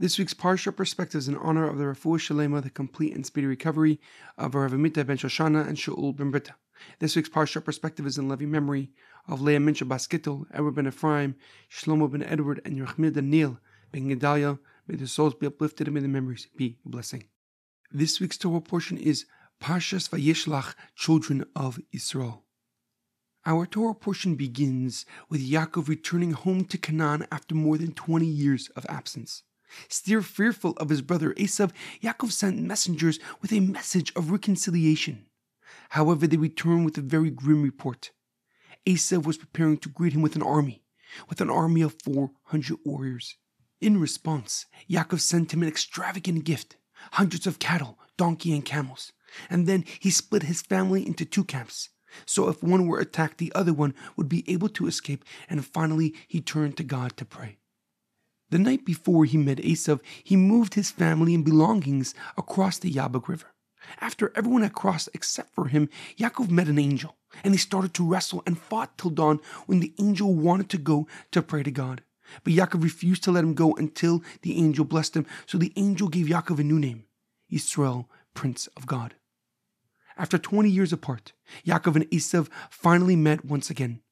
This week's Parsha perspective is in honor of the Refuah Shalema, the complete and speedy recovery of Rav Amita ben Shoshana and Shaul ben Britta. This week's Parsha perspective is in loving memory of Leah Mincha Bas Gittel, Edward ben Ephraim, Shlomo ben Edward, and Yerachmiel Daniel ben Gedalia. May their souls be uplifted and may their memories be a blessing. This week's Torah portion is Parshas Vayishlach, Children of Israel. Our Torah portion begins with Yaakov returning home to Canaan after more than 20 years of absence. Still fearful of his brother Esav, Yaakov sent messengers with a message of reconciliation. However, they returned with a very grim report. Esav was preparing to greet him with an army, with an army of 400 warriors. In response, Yaakov sent him an extravagant gift hundreds of cattle, donkey, and camels. And then he split his family into two camps. So if one were attacked, the other one would be able to escape, and finally he turned to God to pray. The night before he met Esav, he moved his family and belongings across the Yabok River. After everyone had crossed except for him, Yaakov met an angel, and they started to wrestle and fought till dawn when the angel wanted to go to pray to God. But Yaakov refused to let him go until the angel blessed him, so the angel gave Yaakov a new name, Israel, Prince of God. After 20 years apart, Yaakov and Esav finally met once again.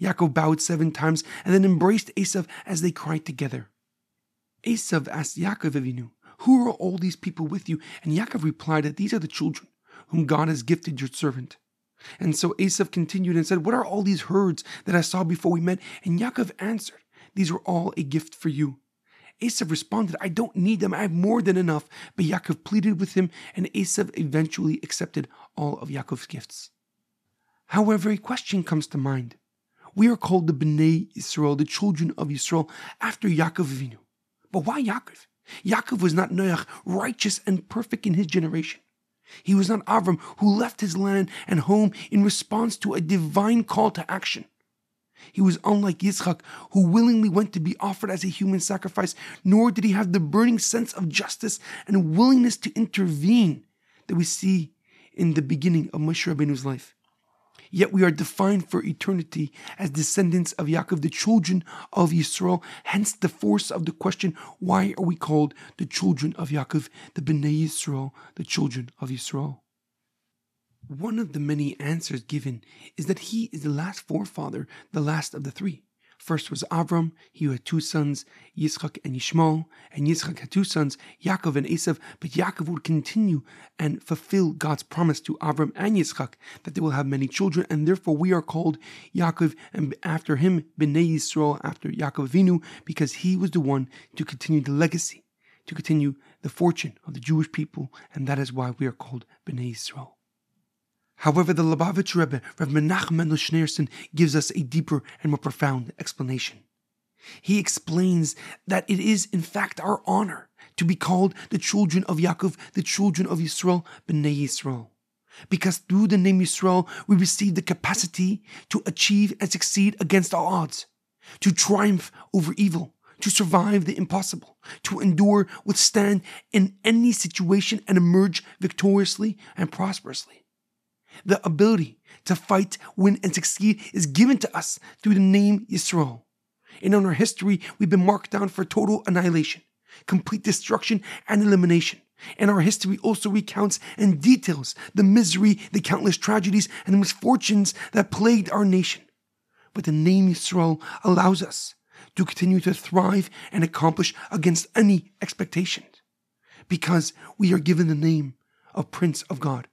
Yaakov bowed seven times and then embraced Esav as they cried together. Esav asked Yaakov Avinu, Who are all these people with you? And Yaakov replied that these are the children whom God has gifted your servant. And so Esav continued and said, What are all these herds that I saw before we met? And Yaakov answered, These were all a gift for you. Esav responded, I don't need them, I have more than enough. But Yaakov pleaded with him, and Esav eventually accepted all of Yaakov's gifts. However, a question comes to mind. We are called the Bnei Yisrael, the children of Yisrael, after Yaakov Avinu. But why Yaakov? Yaakov was not Noach, righteous and perfect in his generation. He was not Avram, who left his land and home in response to a divine call to action. He was unlike Yitzchak, who willingly went to be offered as a human sacrifice, nor did he have the burning sense of justice and willingness to intervene that we see in the beginning of Moshe Rabbeinu's life. Yet we are defined for eternity as descendants of Yaakov, the children of Yisrael. Hence the force of the question, why are we called the children of Yaakov, the Bnei Yisrael, the children of Yisrael? One of the many answers given is that he is the last forefather, the last of the three. First was Avram, he had two sons, Yitzchak and Yishmael, and Yitzchak had two sons, Yaakov and Esav, but Yaakov would continue and fulfill God's promise to Avram and Yitzchak that they will have many children, and therefore we are called Yaakov, and after him, Bnei Yisrael, after Yaakov Avinu, because he was the one to continue the legacy, to continue the fortune of the Jewish people, and that is why we are called Bnei Yisrael. However, the Lubavitch Rebbe, Rev Menachem Mendel Schneerson, gives us a deeper and more profound explanation. He explains that it is, in fact, our honor to be called the children of Yaakov, the children of Yisrael, Bnei Yisrael. Because through the name Yisrael, we receive the capacity to achieve and succeed against all odds, to triumph over evil, to survive the impossible, to endure, withstand in any situation, and emerge victoriously and prosperously. The ability to fight, win, and succeed is given to us through the name Yisrael. And in our history, we've been marked down for total annihilation, complete destruction, and elimination. And our history also recounts and details the misery, the countless tragedies, and misfortunes that plagued our nation. But the name Yisrael allows us to continue to thrive and accomplish against any expectations. Because we are given the name of Prince of God,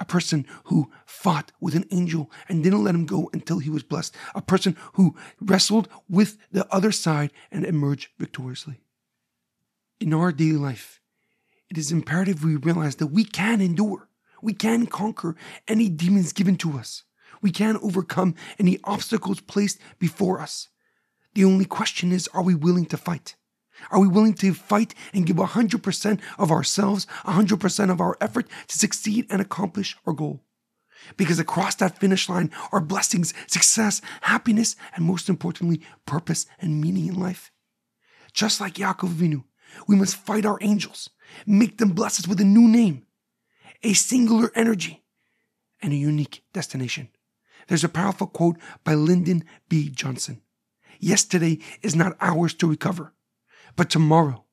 a person who fought with an angel and didn't let him go until he was blessed, a person who wrestled with the other side and emerged victoriously. In our daily life, it is imperative we realize that we can endure, we can conquer any demons given to us, we can overcome any obstacles placed before us. The only question is are we willing to fight? Are we willing to fight and give 100% of ourselves, 100% of our effort to succeed and accomplish our goal? Because across that finish line are blessings, success, happiness, and most importantly, purpose and meaning in life. Just like Yaakov Avinu, we must fight our angels, make them bless us with a new name, a singular energy, and a unique destination. There's a powerful quote by Lyndon B. Johnson. Yesterday is not ours to recover, but tomorrow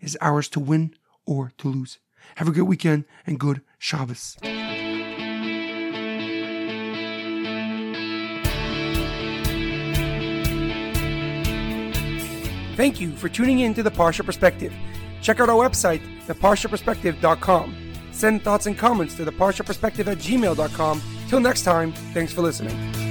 is ours to win or to lose. Have a great weekend and good Shabbos. Thank you for tuning in to the Parsha Perspective. Check out our website, theparshaperspective.com. Send thoughts and comments to theparshaperspective at gmail.com. Till next time, thanks for listening.